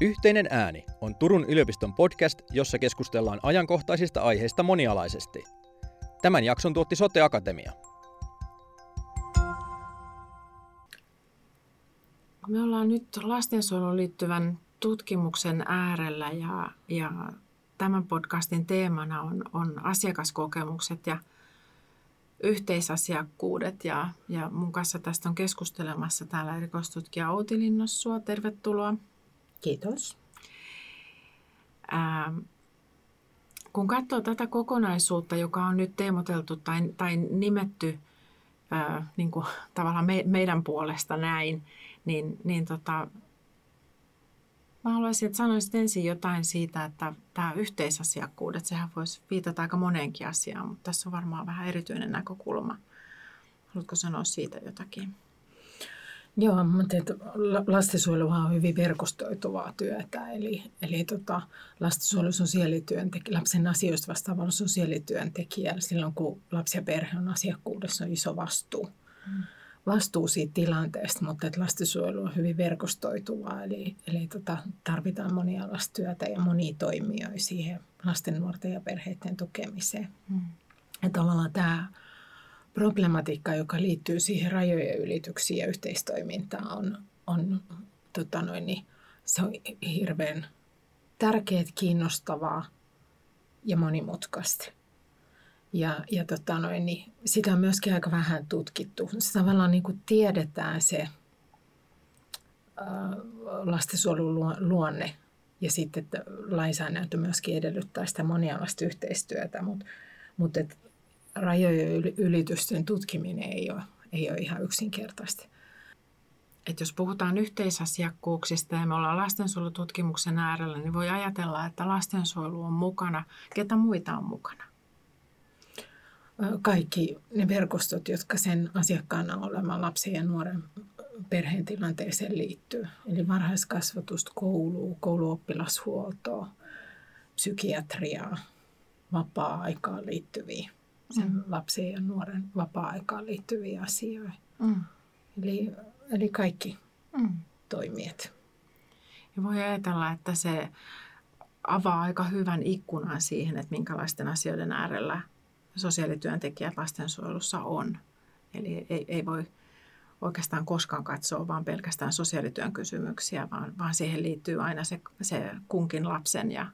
Yhteinen ääni on Turun yliopiston podcast, jossa keskustellaan ajankohtaisista aiheista monialaisesti. Tämän jakson tuotti Sote Akatemia. Me ollaan nyt lastensuojeluun liittyvän tutkimuksen äärellä ja, ja tämän podcastin teemana on, on asiakaskokemukset ja yhteisasiakkuudet. Ja, ja mun kanssa tästä on keskustelemassa täällä erikoistutkija Outi Linnossua. Tervetuloa. Kiitos. Ää, kun katsoo tätä kokonaisuutta, joka on nyt teemoteltu tai, tai nimetty ää, niin kuin tavallaan me, meidän puolesta näin, niin, niin tota, mä haluaisin, että sanoisit ensin jotain siitä, että tämä yhteisasiakkuudet, sehän voisi viitata aika moneenkin asiaan, mutta tässä on varmaan vähän erityinen näkökulma. Haluatko sanoa siitä jotakin? Joo, mutta lastensuojeluhan on hyvin verkostoituvaa työtä, eli, eli tota, lastensuojelun sosiaalityöntekijä, lapsen asioista vastaavalla sosiaalityöntekijä, silloin kun lapsi ja perhe on asiakkuudessa, on iso vastuu. Hmm. Vastuu siitä tilanteesta, mutta että lastensuojelu on hyvin verkostoituvaa, eli, eli tota, tarvitaan monialastyötä ja monia toimijoita siihen lasten, nuorten ja perheiden tukemiseen. Hmm. Ja tavallaan tämä problematiikka, joka liittyy siihen rajojen ylityksiin ja yhteistoimintaan, on, on tota noin, niin se on hirveän tärkeää, kiinnostavaa ja monimutkaista. Ja, ja tota noin, niin sitä on myöskin aika vähän tutkittu. Tavallaan niin kuin tiedetään se lastensuojelun luonne ja sitten että lainsäädäntö myöskin edellyttää sitä monialaista yhteistyötä, mutta, et rajojen ylitysten tutkiminen ei ole, ei ole ihan yksinkertaista. Et jos puhutaan yhteisasiakkuuksista ja me ollaan lastensuojelututkimuksen äärellä, niin voi ajatella, että lastensuojelu on mukana. Ketä muita on mukana? Kaikki ne verkostot, jotka sen asiakkaana olevan lapsen ja nuoren perheen tilanteeseen liittyy. Eli varhaiskasvatusta, koulua, kouluoppilashuoltoa, psykiatriaa, vapaa-aikaan liittyviä sen mm. lapsen ja nuoren vapaa-aikaan liittyviä asioita. Mm. Eli, eli kaikki mm. toimijat. Ja voi ajatella, että se avaa aika hyvän ikkunan siihen, että minkälaisten asioiden äärellä sosiaalityöntekijät lastensuojelussa on. Eli ei, ei voi oikeastaan koskaan katsoa vaan pelkästään sosiaalityön kysymyksiä, vaan, vaan siihen liittyy aina se, se kunkin lapsen ja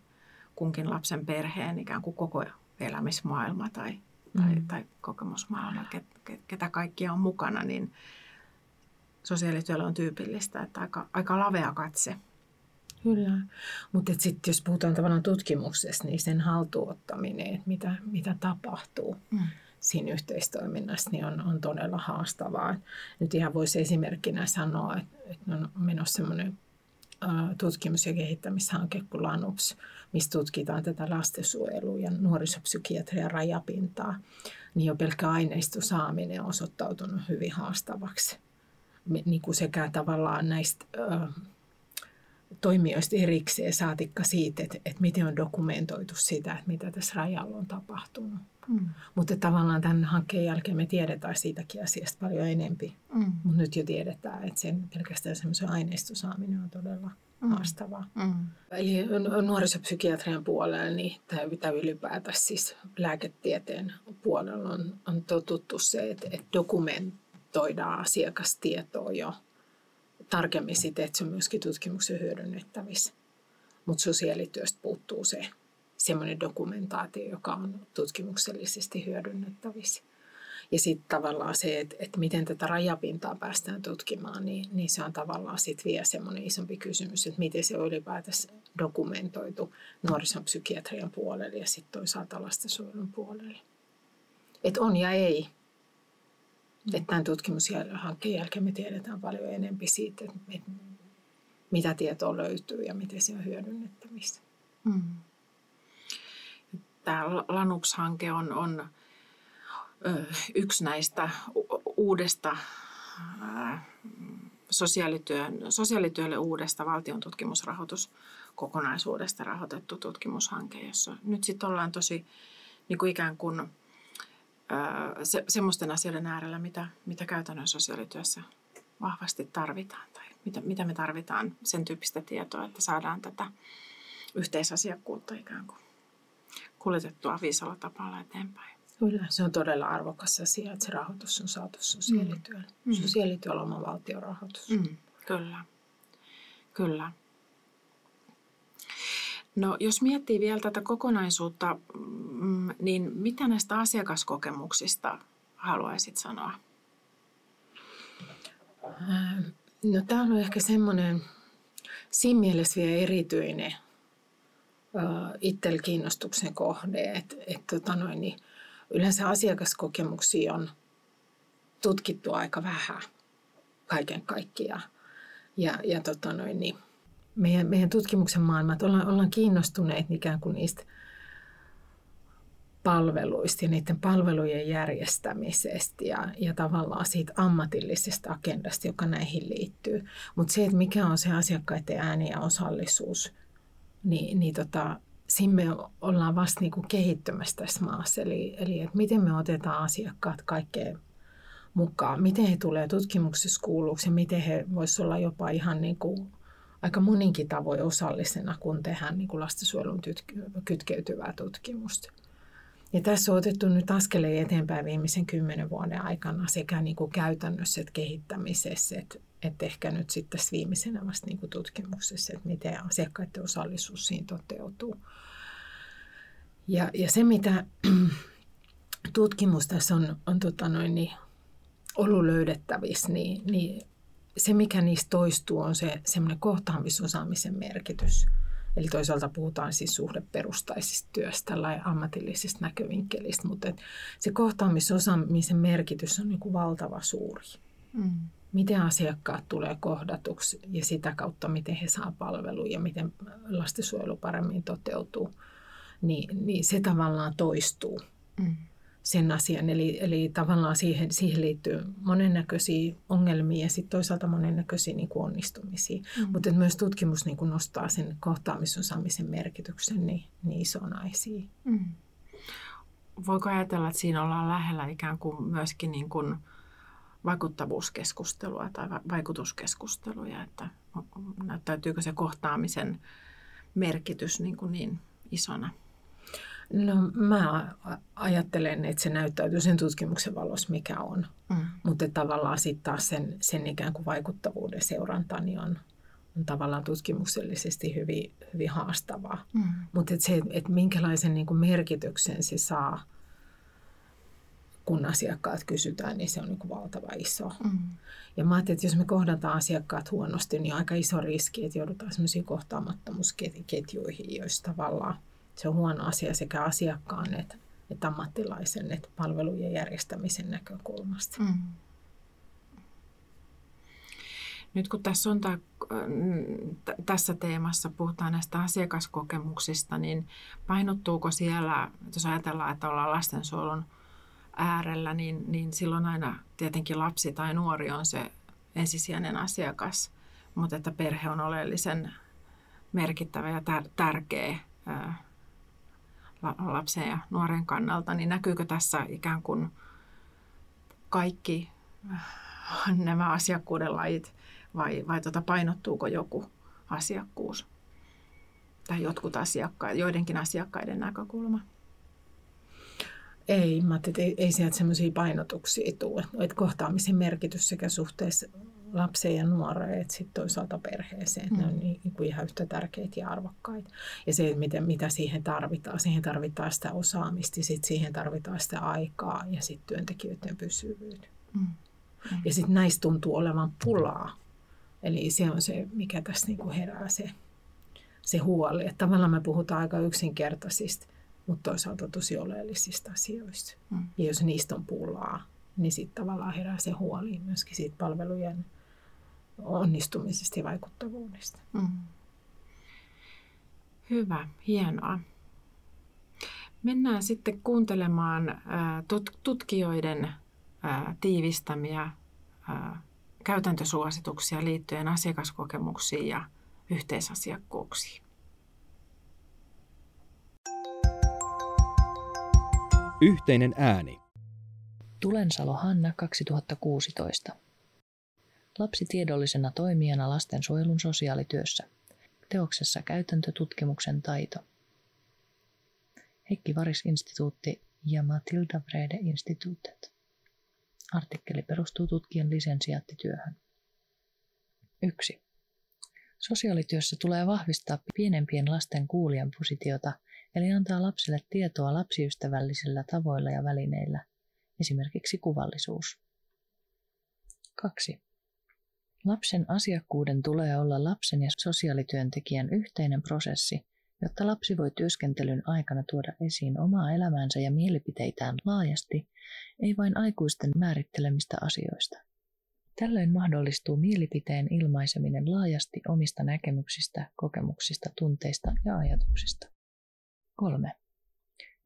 kunkin lapsen perheen ikään kuin koko elämismaailma tai, tai, mm. tai kokemusmaailma, ket, ketä kaikkia on mukana, niin sosiaalityöllä on tyypillistä, että aika, aika lavea katse. Kyllä, mutta sitten jos puhutaan tavallaan tutkimuksesta, niin sen haltuottaminen, että mitä, mitä tapahtuu mm. siinä yhteistoiminnassa, niin on, on todella haastavaa. Nyt ihan voisi esimerkkinä sanoa, että, että on menossa semmoinen tutkimus- ja kehittämishanke kuin LANUPS, missä tutkitaan tätä lastensuojelua ja nuorisopsykiatrian rajapintaa, niin jo pelkkä aineistosaaminen on osoittautunut hyvin haastavaksi. Niin kuin sekä tavallaan näistä ö, toimijoista erikseen saatikka siitä, että, että miten on dokumentoitu sitä, että mitä tässä rajalla on tapahtunut. Mm. Mutta tavallaan tämän hankkeen jälkeen me tiedetään siitäkin asiasta paljon enempi. Mm. Mutta nyt jo tiedetään, että sen pelkästään semmoisen aineistosaaminen on todella mm. haastavaa. Mm. Eli nuorisopsykiatrian puolella niin, tai ylipäätään siis lääketieteen puolella on, on totuttu se, että, että dokumentoidaan asiakastietoa jo tarkemmin siten, että se on myöskin tutkimuksen hyödynnettävissä. Mutta sosiaalityöstä puuttuu se semmoinen dokumentaatio, joka on tutkimuksellisesti hyödynnettävissä. Ja sitten tavallaan se, että, että miten tätä rajapintaa päästään tutkimaan, niin, niin se on tavallaan sitten vielä semmoinen isompi kysymys, että miten se on ylipäätänsä dokumentoitu nuorisopsykiatrian puolelle ja sitten toisaalta lastensuojelun puolelle. Että on ja ei. Mm. Että tämän tutkimushankkeen jälkeen me tiedetään paljon enemmän siitä, että, että mitä tietoa löytyy ja miten se on hyödynnettävissä. Mm tämä Lanups-hanke on, on yksi näistä uudesta sosiaalityön, sosiaalityölle uudesta valtion tutkimusrahoituskokonaisuudesta rahoitettu tutkimushanke, jossa nyt sitten ollaan tosi niin kuin ikään kuin se, semmoisten asioiden äärellä, mitä, mitä käytännön sosiaalityössä vahvasti tarvitaan tai mitä, mitä me tarvitaan sen tyyppistä tietoa, että saadaan tätä yhteisasiakkuutta ikään kuin kuljetettua viisalla tapalla eteenpäin. Kyllä, se on todella arvokas asia, että se rahoitus on saatu sosiaalityöllä. Mm. Sosiaalityöllä on valtion rahoitus. Mm, kyllä, kyllä. No jos miettii vielä tätä kokonaisuutta, mm, niin mitä näistä asiakaskokemuksista haluaisit sanoa? No tämä on ehkä semmoinen siinä mielessä vielä erityinen itsellä kiinnostuksen kohde, että et, tota noin, niin yleensä asiakaskokemuksia on tutkittu aika vähän kaiken kaikkiaan. Ja, ja tota noin, niin meidän, meidän tutkimuksen maailmat ollaan, ollaan kiinnostuneet ikään kuin niistä palveluista ja niiden palvelujen järjestämisestä ja, ja tavallaan siitä ammatillisesta agendasta, joka näihin liittyy. Mutta se, että mikä on se asiakkaiden ääni ja osallisuus, niin, niin tota, siinä me ollaan vasta niin kuin kehittymässä tässä maassa. Eli, eli että miten me otetaan asiakkaat kaikkeen mukaan, miten he tulee tutkimuksessa kuulluksi ja miten he voisivat olla jopa ihan niin kuin aika moninkin tavoin osallisena, kun tehdään niin kuin lastensuojelun kytkeytyvää tutkimusta. Ja tässä on otettu nyt askeleen eteenpäin viimeisen kymmenen vuoden aikana sekä niin kuin käytännössä että kehittämisessä, että, että ehkä nyt sitten tässä viimeisenä vasta niin tutkimuksessa, että miten asiakkaiden osallisuus siinä toteutuu. Ja, ja se, mitä tutkimus tässä on, on tota noin, niin, ollut löydettävissä, niin, niin se, mikä niistä toistuu, on se semmoinen kohtaamisosaamisen merkitys. Eli toisaalta puhutaan siis suhdeperustaisista työstä tai ammatillisista näkövinkkelistä, mutta se kohtaamisosaamisen merkitys on niin kuin valtava suuri. Mm. Miten asiakkaat tulee kohdatuksi ja sitä kautta, miten he saa palveluja ja miten lastensuojelu paremmin toteutuu, niin, niin se tavallaan toistuu. Mm sen asian. Eli, eli tavallaan siihen, siihen liittyy monennäköisiä ongelmia ja sitten toisaalta monennäköisiä niin kuin onnistumisia. Mm. Mutta myös tutkimus niin kuin nostaa sen kohtaamisosaamisen merkityksen niin, niin isona esiin. Mm. Voiko ajatella, että siinä ollaan lähellä ikään kuin myöskin niin kuin vaikuttavuuskeskustelua tai vaikutuskeskusteluja, että näyttäytyykö se kohtaamisen merkitys niin, kuin niin isona? No mä ajattelen, että se näyttäytyy sen tutkimuksen valossa, mikä on. Mm. Mutta tavallaan sitten taas sen, sen ikään kuin vaikuttavuuden seuranta niin on, on tavallaan tutkimuksellisesti hyvin, hyvin haastavaa. Mm. Mutta et se, että minkälaisen niin kuin merkityksen se saa, kun asiakkaat kysytään, niin se on niin valtava iso. Mm. Ja mä ajattelin, että jos me kohdataan asiakkaat huonosti, niin on aika iso riski, että joudutaan sellaisiin kohtaamattomuusketjuihin, joissa tavallaan – se on huono asia sekä asiakkaan että, että ammattilaisen että palvelujen järjestämisen näkökulmasta. Mm. Nyt kun tässä on tämä, tässä teemassa puhutaan näistä asiakaskokemuksista, niin painottuuko siellä, jos ajatellaan, että ollaan lastensuojelun äärellä, niin, niin silloin aina tietenkin lapsi tai nuori on se ensisijainen asiakas, mutta että perhe on oleellisen merkittävä ja tär- tärkeä lapsen ja nuoren kannalta, niin näkyykö tässä ikään kuin kaikki äh, nämä asiakkuuden lajit vai, vai tuota, painottuuko joku asiakkuus? Tai jotkut asiakkaat, joidenkin asiakkaiden näkökulma? Ei, mä että ei, ei sieltä semmoisia painotuksia tule. Että kohtaamisen merkitys sekä suhteessa lapseen ja nuoreen, että sitten toisaalta perheeseen. Mm. Ne on niin, niin kuin ihan yhtä tärkeitä ja arvokkaita. Ja se, miten, mitä siihen tarvitaan. Siihen tarvitaan sitä osaamista, sitten siihen tarvitaan sitä aikaa ja sitten työntekijöiden pysyvyyttä. Mm. Mm. Ja sitten näistä tuntuu olevan pulaa. Eli se on se, mikä tässä niin kuin herää se, se huoli. Että tavallaan me puhutaan aika yksinkertaisista, mutta toisaalta tosi oleellisista asioista. Mm. Ja jos niistä on pulaa, niin sitten tavallaan herää se huoli myöskin siitä palvelujen onnistumisesta ja vaikuttavuudesta. Mm. Hyvä, hienoa. Mennään sitten kuuntelemaan tutkijoiden tiivistämiä käytäntösuosituksia liittyen asiakaskokemuksiin ja yhteisasiakkuuksiin. Yhteinen ääni. Tulensalo Hanna 2016. Lapsi tiedollisena toimijana lastensuojelun sosiaalityössä. Teoksessa käytäntötutkimuksen taito. Heikki Varis-instituutti ja Matilda Vrede Instituutet. Artikkeli perustuu tutkijan lisensiaattityöhön. 1. Sosiaalityössä tulee vahvistaa pienempien lasten kuulijan positiota, eli antaa lapsille tietoa lapsiystävällisillä tavoilla ja välineillä, esimerkiksi kuvallisuus. 2. Lapsen asiakkuuden tulee olla lapsen ja sosiaalityöntekijän yhteinen prosessi, jotta lapsi voi työskentelyn aikana tuoda esiin omaa elämäänsä ja mielipiteitään laajasti, ei vain aikuisten määrittelemistä asioista. Tällöin mahdollistuu mielipiteen ilmaiseminen laajasti omista näkemyksistä, kokemuksista, tunteista ja ajatuksista. 3.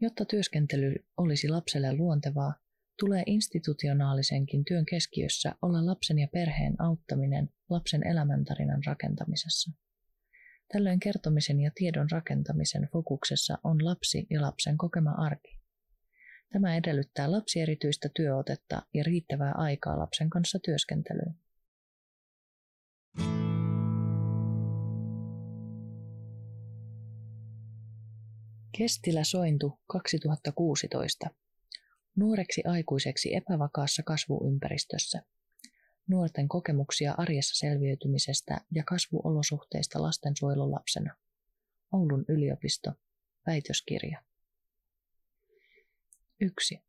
Jotta työskentely olisi lapselle luontevaa, tulee institutionaalisenkin työn keskiössä olla lapsen ja perheen auttaminen lapsen elämäntarinan rakentamisessa. Tällöin kertomisen ja tiedon rakentamisen fokuksessa on lapsi ja lapsen kokema arki. Tämä edellyttää lapsierityistä työotetta ja riittävää aikaa lapsen kanssa työskentelyyn. Kestilä Sointu 2016. Nuoreksi aikuiseksi epävakaassa kasvuympäristössä. Nuorten kokemuksia arjessa selviytymisestä ja kasvuolosuhteista lastensuojelulapsena. Oulun yliopisto. Väitöskirja. 1.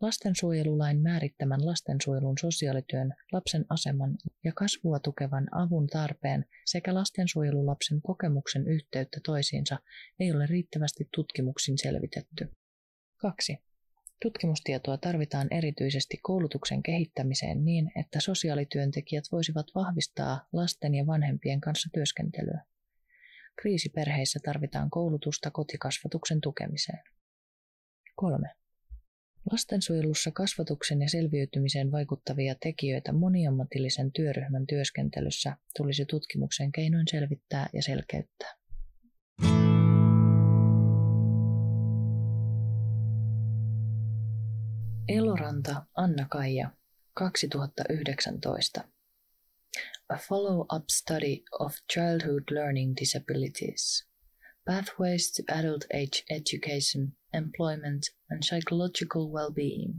Lastensuojelulain määrittämän lastensuojelun sosiaalityön, lapsen aseman ja kasvua tukevan avun tarpeen sekä lastensuojelulapsen kokemuksen yhteyttä toisiinsa ei ole riittävästi tutkimuksin selvitetty. 2. Tutkimustietoa tarvitaan erityisesti koulutuksen kehittämiseen niin, että sosiaalityöntekijät voisivat vahvistaa lasten ja vanhempien kanssa työskentelyä. Kriisiperheissä tarvitaan koulutusta kotikasvatuksen tukemiseen. 3. Lastensuojelussa kasvatuksen ja selviytymiseen vaikuttavia tekijöitä moniammatillisen työryhmän työskentelyssä tulisi tutkimuksen keinoin selvittää ja selkeyttää. Eloranta Anna-Kaija 2019 A follow-up study of childhood learning disabilities Pathways to Adult Age Education, Employment and Psychological Well-being.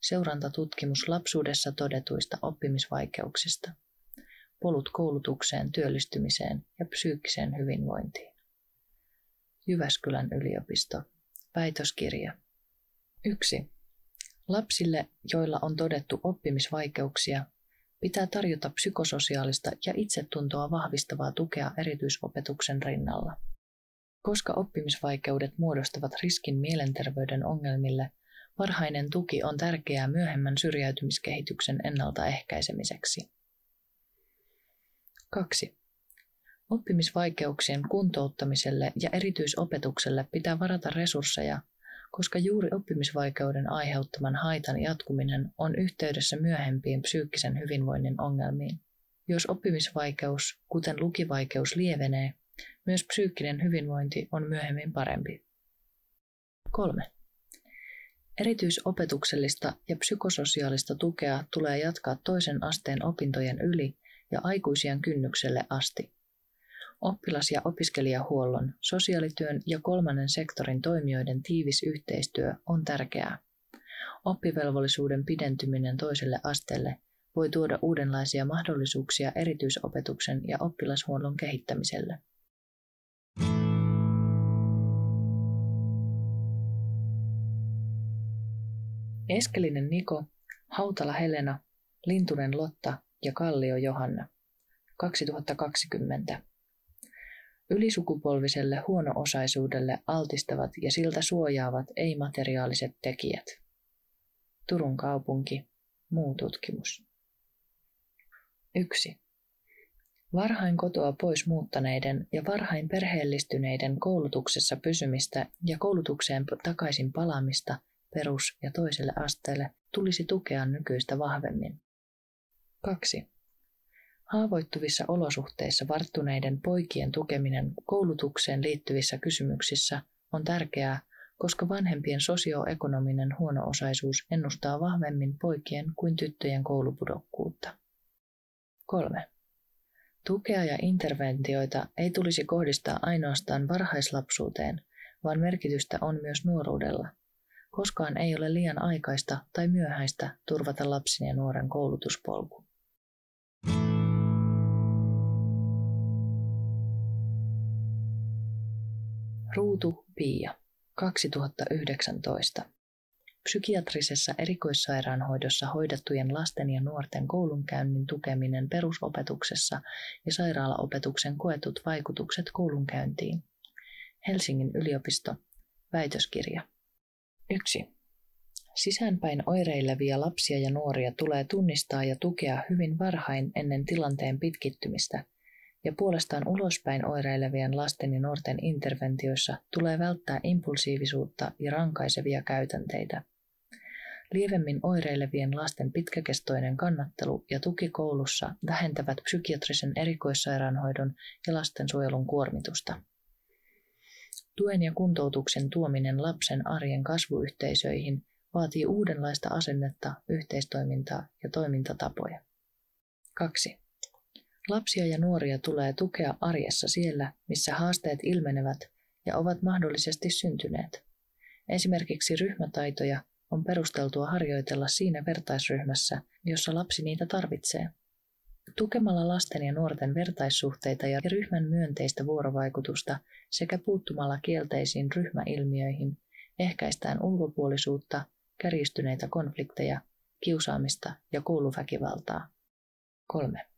Seurantatutkimus lapsuudessa todetuista oppimisvaikeuksista. Polut koulutukseen, työllistymiseen ja psyykkiseen hyvinvointiin. Jyväskylän yliopisto. Väitöskirja. 1. Lapsille, joilla on todettu oppimisvaikeuksia, Pitää tarjota psykososiaalista ja itsetuntoa vahvistavaa tukea erityisopetuksen rinnalla. Koska oppimisvaikeudet muodostavat riskin mielenterveyden ongelmille, varhainen tuki on tärkeää myöhemmän syrjäytymiskehityksen ennaltaehkäisemiseksi. 2. Oppimisvaikeuksien kuntouttamiselle ja erityisopetukselle pitää varata resursseja koska juuri oppimisvaikeuden aiheuttaman haitan jatkuminen on yhteydessä myöhempiin psyykkisen hyvinvoinnin ongelmiin. Jos oppimisvaikeus, kuten lukivaikeus, lievenee, myös psyykkinen hyvinvointi on myöhemmin parempi. 3. Erityisopetuksellista ja psykososiaalista tukea tulee jatkaa toisen asteen opintojen yli ja aikuisien kynnykselle asti. Oppilas- ja opiskelijahuollon, sosiaalityön ja kolmannen sektorin toimijoiden tiivis yhteistyö on tärkeää. Oppivelvollisuuden pidentyminen toiselle asteelle voi tuoda uudenlaisia mahdollisuuksia erityisopetuksen ja oppilashuollon kehittämiselle. Eskelinen Niko, Hautala Helena, Lintunen Lotta ja Kallio Johanna. 2020. Ylisukupolviselle huono-osaisuudelle altistavat ja siltä suojaavat ei-materiaaliset tekijät. Turun kaupunki. Muu tutkimus. 1. Varhain kotoa pois muuttaneiden ja varhain perheellistyneiden koulutuksessa pysymistä ja koulutukseen takaisin palaamista perus- ja toiselle asteelle tulisi tukea nykyistä vahvemmin. 2. Haavoittuvissa olosuhteissa varttuneiden poikien tukeminen koulutukseen liittyvissä kysymyksissä on tärkeää, koska vanhempien sosioekonominen huono-osaisuus ennustaa vahvemmin poikien kuin tyttöjen koulupudokkuutta. 3. Tukea ja interventioita ei tulisi kohdistaa ainoastaan varhaislapsuuteen, vaan merkitystä on myös nuoruudella. Koskaan ei ole liian aikaista tai myöhäistä turvata lapsen ja nuoren koulutuspolku. Ruutu Pia, 2019. Psykiatrisessa erikoissairaanhoidossa hoidettujen lasten ja nuorten koulunkäynnin tukeminen perusopetuksessa ja sairaalaopetuksen koetut vaikutukset koulunkäyntiin. Helsingin yliopisto. Väitöskirja. 1. Sisäänpäin oireilevia lapsia ja nuoria tulee tunnistaa ja tukea hyvin varhain ennen tilanteen pitkittymistä, ja puolestaan ulospäin oireilevien lasten ja nuorten interventioissa tulee välttää impulsiivisuutta ja rankaisevia käytänteitä. Lievemmin oireilevien lasten pitkäkestoinen kannattelu ja tuki koulussa vähentävät psykiatrisen erikoissairaanhoidon ja lastensuojelun kuormitusta. Tuen ja kuntoutuksen tuominen lapsen arjen kasvuyhteisöihin vaatii uudenlaista asennetta, yhteistoimintaa ja toimintatapoja. 2. Lapsia ja nuoria tulee tukea arjessa siellä, missä haasteet ilmenevät ja ovat mahdollisesti syntyneet. Esimerkiksi ryhmätaitoja on perusteltua harjoitella siinä vertaisryhmässä, jossa lapsi niitä tarvitsee. Tukemalla lasten ja nuorten vertaissuhteita ja ryhmän myönteistä vuorovaikutusta sekä puuttumalla kielteisiin ryhmäilmiöihin ehkäistään ulkopuolisuutta, kärjistyneitä konflikteja, kiusaamista ja kouluväkivaltaa. 3.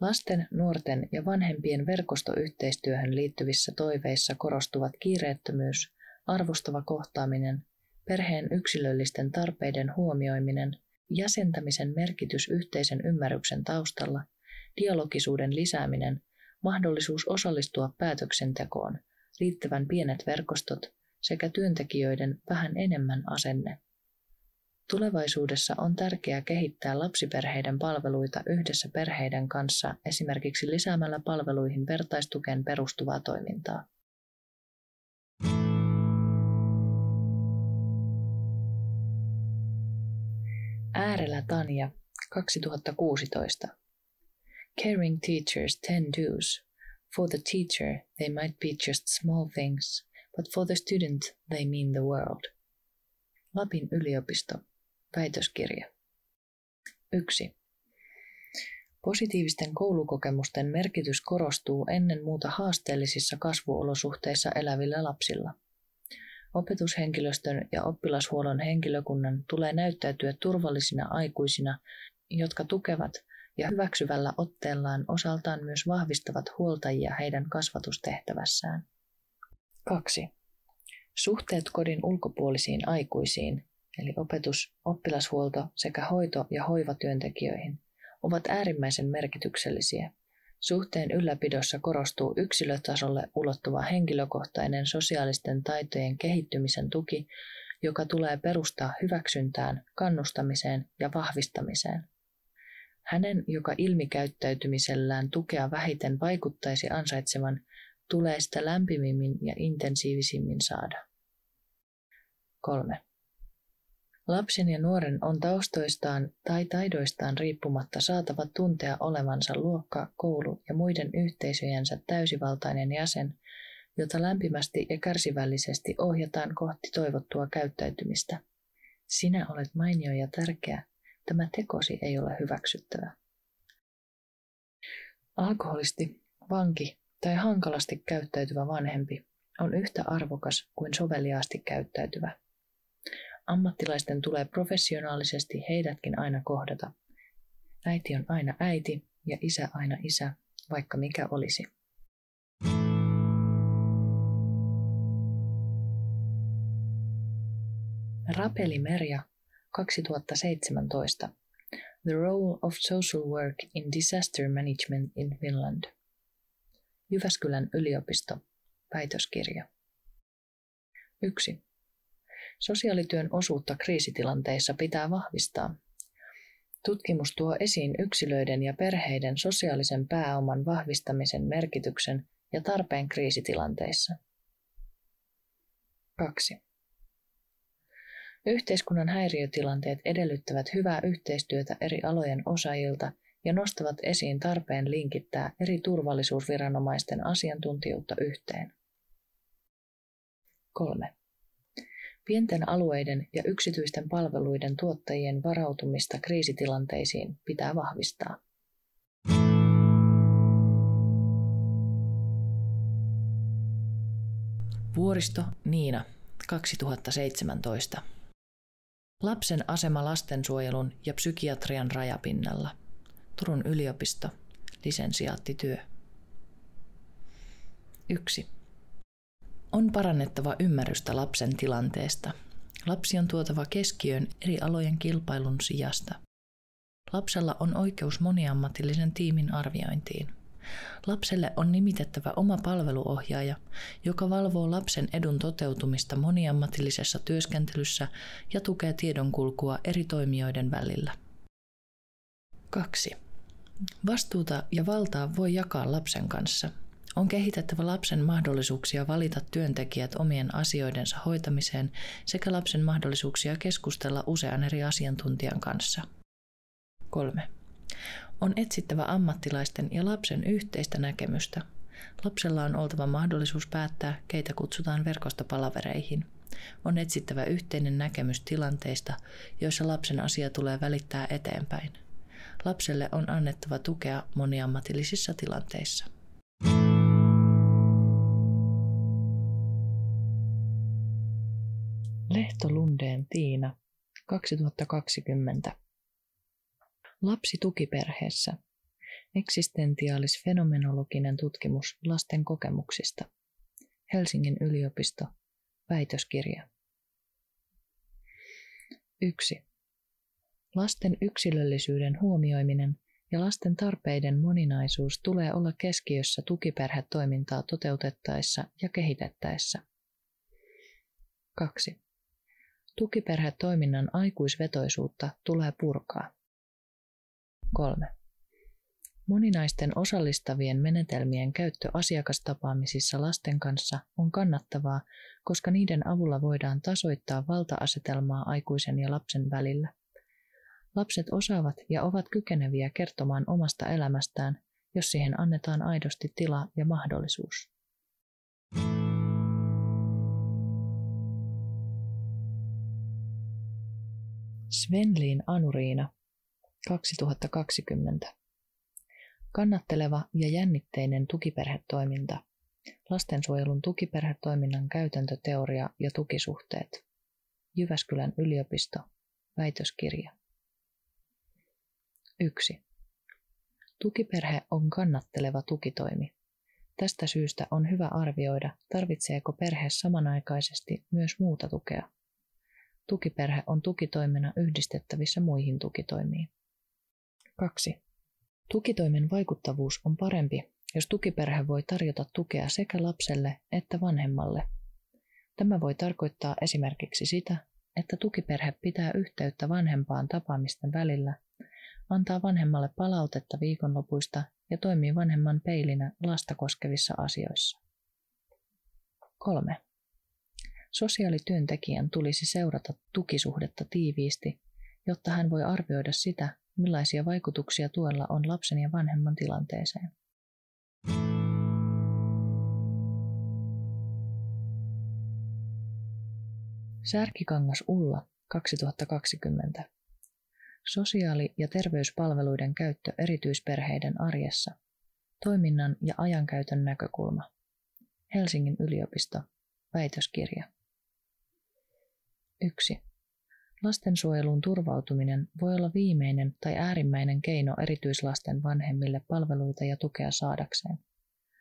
Lasten, nuorten ja vanhempien verkostoyhteistyöhön liittyvissä toiveissa korostuvat kiireettömyys, arvostava kohtaaminen, perheen yksilöllisten tarpeiden huomioiminen, jäsentämisen merkitys yhteisen ymmärryksen taustalla, dialogisuuden lisääminen, mahdollisuus osallistua päätöksentekoon, riittävän pienet verkostot sekä työntekijöiden vähän enemmän asenne. Tulevaisuudessa on tärkeää kehittää lapsiperheiden palveluita yhdessä perheiden kanssa esimerkiksi lisäämällä palveluihin vertaistukeen perustuvaa toimintaa. Äärellä Tanja, 2016. Caring teachers ten do's. For the teacher, they might be just small things, but for the student, they mean the world. Lapin yliopisto, Väitöskirja. 1. Positiivisten koulukokemusten merkitys korostuu ennen muuta haasteellisissa kasvuolosuhteissa elävillä lapsilla. Opetushenkilöstön ja oppilashuollon henkilökunnan tulee näyttäytyä turvallisina aikuisina, jotka tukevat ja hyväksyvällä otteellaan osaltaan myös vahvistavat huoltajia heidän kasvatustehtävässään. 2. Suhteet kodin ulkopuolisiin aikuisiin, eli opetus, oppilashuolto sekä hoito- ja hoivatyöntekijöihin, ovat äärimmäisen merkityksellisiä. Suhteen ylläpidossa korostuu yksilötasolle ulottuva henkilökohtainen sosiaalisten taitojen kehittymisen tuki, joka tulee perustaa hyväksyntään, kannustamiseen ja vahvistamiseen. Hänen, joka ilmikäyttäytymisellään tukea vähiten vaikuttaisi ansaitsevan, tulee sitä lämpimimmin ja intensiivisimmin saada. 3. Lapsen ja nuoren on taustoistaan tai taidoistaan riippumatta saatava tuntea olevansa luokka, koulu ja muiden yhteisöjensä täysivaltainen jäsen, jota lämpimästi ja kärsivällisesti ohjataan kohti toivottua käyttäytymistä. Sinä olet mainio ja tärkeä. Tämä tekosi ei ole hyväksyttävä. Alkoholisti, vanki tai hankalasti käyttäytyvä vanhempi on yhtä arvokas kuin soveliaasti käyttäytyvä. Ammattilaisten tulee professionaalisesti heidätkin aina kohdata. Äiti on aina äiti ja isä aina isä, vaikka mikä olisi. Rapeli Merja, 2017. The Role of Social Work in Disaster Management in Finland. Jyväskylän yliopisto. Väitöskirja. 1. Sosiaalityön osuutta kriisitilanteissa pitää vahvistaa. Tutkimus tuo esiin yksilöiden ja perheiden sosiaalisen pääoman vahvistamisen merkityksen ja tarpeen kriisitilanteissa. 2. Yhteiskunnan häiriötilanteet edellyttävät hyvää yhteistyötä eri alojen osaajilta ja nostavat esiin tarpeen linkittää eri turvallisuusviranomaisten asiantuntijuutta yhteen. 3. Pienten alueiden ja yksityisten palveluiden tuottajien varautumista kriisitilanteisiin pitää vahvistaa. Vuoristo Niina, 2017. Lapsen asema lastensuojelun ja psykiatrian rajapinnalla. Turun yliopisto, lisensiaattityö. 1. On parannettava ymmärrystä lapsen tilanteesta. Lapsi on tuotava keskiöön eri alojen kilpailun sijasta. Lapsella on oikeus moniammatillisen tiimin arviointiin. Lapselle on nimitettävä oma palveluohjaaja, joka valvoo lapsen edun toteutumista moniammatillisessa työskentelyssä ja tukee tiedonkulkua eri toimijoiden välillä. 2. Vastuuta ja valtaa voi jakaa lapsen kanssa. On kehitettävä lapsen mahdollisuuksia valita työntekijät omien asioidensa hoitamiseen sekä lapsen mahdollisuuksia keskustella usean eri asiantuntijan kanssa. 3. On etsittävä ammattilaisten ja lapsen yhteistä näkemystä. Lapsella on oltava mahdollisuus päättää, keitä kutsutaan verkostopalavereihin. On etsittävä yhteinen näkemys tilanteista, joissa lapsen asia tulee välittää eteenpäin. Lapselle on annettava tukea moniammatillisissa tilanteissa. Lehto Lundeen Tiina, 2020. Lapsi tukiperheessä. Eksistentiaalis-fenomenologinen tutkimus lasten kokemuksista. Helsingin yliopisto. Väitöskirja. 1. Lasten yksilöllisyyden huomioiminen ja lasten tarpeiden moninaisuus tulee olla keskiössä tukiperhetoimintaa toteutettaessa ja kehitettäessä. 2. Tukiperhetoiminnan aikuisvetoisuutta tulee purkaa. 3. Moninaisten osallistavien menetelmien käyttö asiakastapaamisissa lasten kanssa on kannattavaa, koska niiden avulla voidaan tasoittaa valta-asetelmaa aikuisen ja lapsen välillä. Lapset osaavat ja ovat kykeneviä kertomaan omasta elämästään, jos siihen annetaan aidosti tila ja mahdollisuus. Svenliin Anuriina 2020. Kannatteleva ja jännitteinen tukiperhetoiminta. Lastensuojelun tukiperhetoiminnan käytäntöteoria ja tukisuhteet. Jyväskylän yliopisto. Väitöskirja. 1. Tukiperhe on kannatteleva tukitoimi. Tästä syystä on hyvä arvioida, tarvitseeko perhe samanaikaisesti myös muuta tukea. Tukiperhe on tukitoimena yhdistettävissä muihin tukitoimiin. 2. Tukitoimen vaikuttavuus on parempi, jos tukiperhe voi tarjota tukea sekä lapselle että vanhemmalle. Tämä voi tarkoittaa esimerkiksi sitä, että tukiperhe pitää yhteyttä vanhempaan tapaamisten välillä, antaa vanhemmalle palautetta viikonlopuista ja toimii vanhemman peilinä lasta koskevissa asioissa. 3. Sosiaalityöntekijän tulisi seurata tukisuhdetta tiiviisti, jotta hän voi arvioida sitä, millaisia vaikutuksia tuella on lapsen ja vanhemman tilanteeseen. Särkikangas Ulla 2020. Sosiaali- ja terveyspalveluiden käyttö erityisperheiden arjessa. Toiminnan ja ajankäytön näkökulma. Helsingin yliopisto. Väitöskirja. 1. Lastensuojeluun turvautuminen voi olla viimeinen tai äärimmäinen keino erityislasten vanhemmille palveluita ja tukea saadakseen.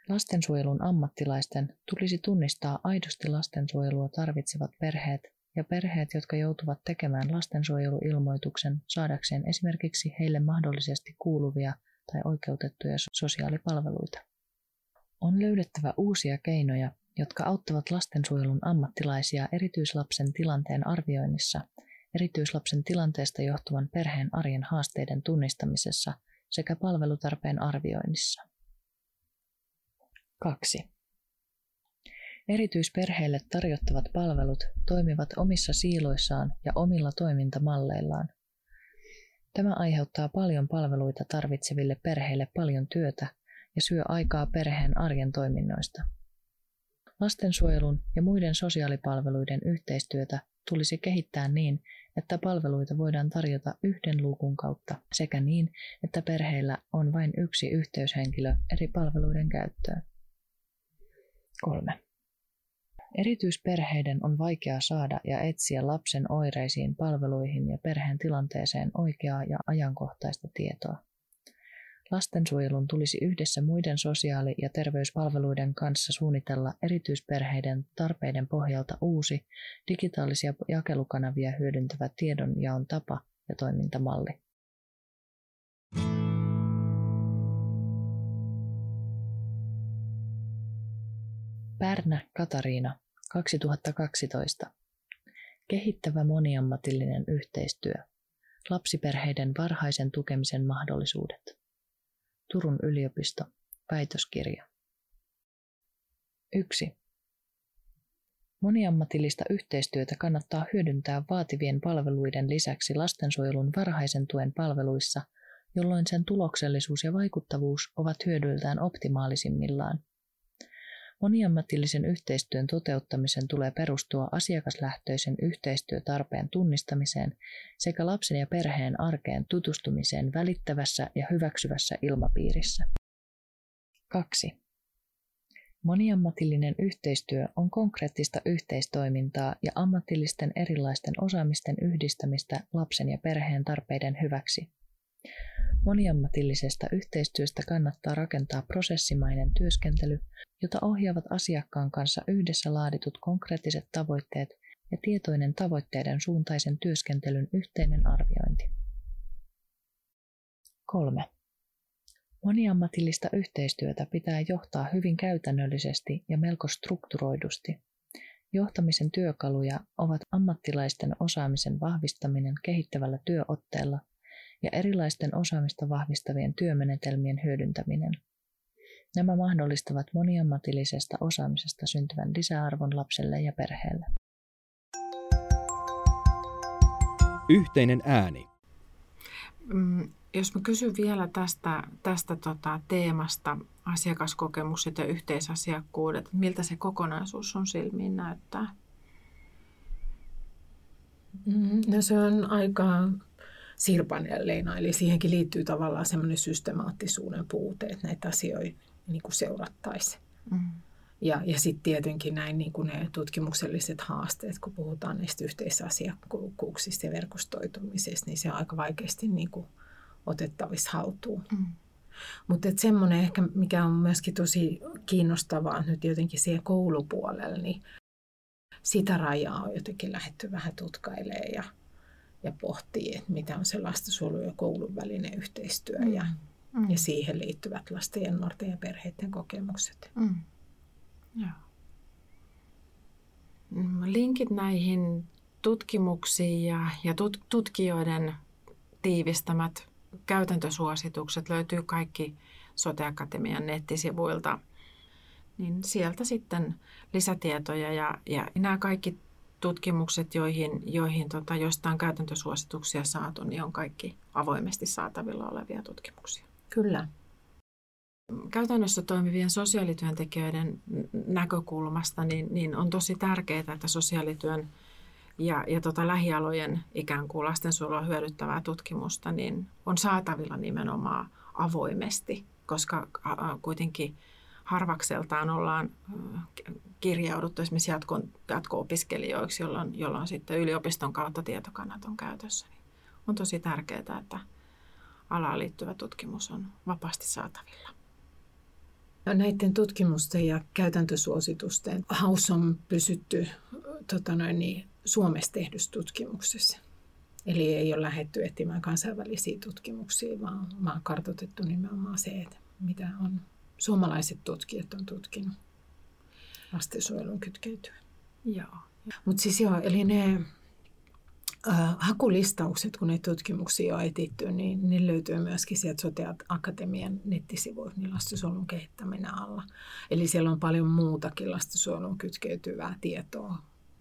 Lastensuojelun ammattilaisten tulisi tunnistaa aidosti lastensuojelua tarvitsevat perheet ja perheet, jotka joutuvat tekemään lastensuojeluilmoituksen saadakseen esimerkiksi heille mahdollisesti kuuluvia tai oikeutettuja sosiaalipalveluita. On löydettävä uusia keinoja, jotka auttavat lastensuojelun ammattilaisia erityislapsen tilanteen arvioinnissa erityislapsen tilanteesta johtuvan perheen arjen haasteiden tunnistamisessa sekä palvelutarpeen arvioinnissa. 2. Erityisperheille tarjottavat palvelut toimivat omissa siiloissaan ja omilla toimintamalleillaan. Tämä aiheuttaa paljon palveluita tarvitseville perheille paljon työtä ja syö aikaa perheen arjen toiminnoista. Lastensuojelun ja muiden sosiaalipalveluiden yhteistyötä tulisi kehittää niin, että palveluita voidaan tarjota yhden luukun kautta sekä niin, että perheillä on vain yksi yhteyshenkilö eri palveluiden käyttöön. 3. Erityisperheiden on vaikea saada ja etsiä lapsen oireisiin, palveluihin ja perheen tilanteeseen oikeaa ja ajankohtaista tietoa. Lastensuojelun tulisi yhdessä muiden sosiaali- ja terveyspalveluiden kanssa suunnitella erityisperheiden tarpeiden pohjalta uusi, digitaalisia jakelukanavia hyödyntävä tiedonjaon tapa ja toimintamalli. Pärnä Katariina, 2012. Kehittävä moniammatillinen yhteistyö. Lapsiperheiden varhaisen tukemisen mahdollisuudet. Turun yliopisto. Väitöskirja. 1. Moniammatillista yhteistyötä kannattaa hyödyntää vaativien palveluiden lisäksi lastensuojelun varhaisen tuen palveluissa, jolloin sen tuloksellisuus ja vaikuttavuus ovat hyödyltään optimaalisimmillaan. Moniammatillisen yhteistyön toteuttamisen tulee perustua asiakaslähtöisen yhteistyötarpeen tunnistamiseen sekä lapsen ja perheen arkeen tutustumiseen välittävässä ja hyväksyvässä ilmapiirissä. 2. Moniammatillinen yhteistyö on konkreettista yhteistoimintaa ja ammatillisten erilaisten osaamisten yhdistämistä lapsen ja perheen tarpeiden hyväksi. Moniammatillisesta yhteistyöstä kannattaa rakentaa prosessimainen työskentely, jota ohjaavat asiakkaan kanssa yhdessä laaditut konkreettiset tavoitteet ja tietoinen tavoitteiden suuntaisen työskentelyn yhteinen arviointi. 3. Moniammatillista yhteistyötä pitää johtaa hyvin käytännöllisesti ja melko strukturoidusti. Johtamisen työkaluja ovat ammattilaisten osaamisen vahvistaminen kehittävällä työotteella ja erilaisten osaamista vahvistavien työmenetelmien hyödyntäminen. Nämä mahdollistavat moniammatillisesta osaamisesta syntyvän lisäarvon lapselle ja perheelle. Yhteinen ääni. Mm, jos mä kysyn vielä tästä, tästä tota teemasta, asiakaskokemukset ja yhteisasiakkuudet, miltä se kokonaisuus on silmiin näyttää? Mm, no se on aika sirpanelleena, eli siihenkin liittyy tavallaan semmoinen systemaattisuuden puute, että näitä asioita niin kuin seurattaisiin. Mm. Ja, ja sitten tietenkin näin niin kuin ne tutkimukselliset haasteet, kun puhutaan niistä yhteisasiakkuuksista ja verkostoitumisesta, niin se on aika vaikeasti niin kuin otettavissa haltuun. Mm. Mutta semmoinen ehkä, mikä on myöskin tosi kiinnostavaa nyt jotenkin siihen koulupuolella, niin sitä rajaa on jotenkin lähdetty vähän tutkailemaan ja, ja pohtii, että mitä on se lastensuojelu ja koulun välinen yhteistyö mm. ja, mm. ja siihen liittyvät lasten ja nuorten ja perheiden kokemukset. Mm. Joo. Mm, linkit näihin tutkimuksiin ja, ja tut, tutkijoiden tiivistämät käytäntösuositukset löytyy kaikki Sote-Akatemian nettisivuilta. Niin sieltä sitten lisätietoja ja, ja nämä kaikki tutkimukset, joihin, joihin tota, jostain käytäntösuosituksia saatu, niin on kaikki avoimesti saatavilla olevia tutkimuksia. Kyllä. Käytännössä toimivien sosiaalityöntekijöiden näkökulmasta niin, niin on tosi tärkeää, että sosiaalityön ja, ja tota lähialojen ikään kuin lastensuojelua hyödyttävää tutkimusta niin on saatavilla nimenomaan avoimesti, koska kuitenkin harvakseltaan ollaan kirjauduttu esimerkiksi jatko, jatko-opiskelijoiksi, jolloin, jolloin sitten yliopiston kautta tietokannat on käytössä. Niin on tosi tärkeää, että alaan liittyvä tutkimus on vapaasti saatavilla. Ja näiden tutkimusten ja käytäntösuositusten haus on pysytty tota noin, niin, Suomessa tehdyssä tutkimuksessa. Eli ei ole lähetty etsimään kansainvälisiä tutkimuksia, vaan, vaan kartoitettu nimenomaan se, että mitä on suomalaiset tutkijat on tutkinut lastensuojelun kytkeytyen. Joo. Mutta siis joo, eli ne hakulistaukset, kun ne tutkimuksia on etitty, niin ne löytyy myöskin sieltä Sote Akatemian nettisivuilta, niin lastensuojelun kehittäminen alla. Eli siellä on paljon muutakin lastensuojelun kytkeytyvää tietoa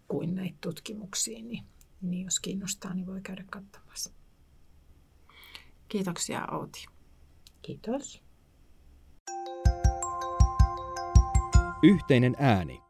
kuin näitä tutkimuksia, niin, niin jos kiinnostaa, niin voi käydä katsomassa. Kiitoksia Outi. Kiitos. Yhteinen ääni.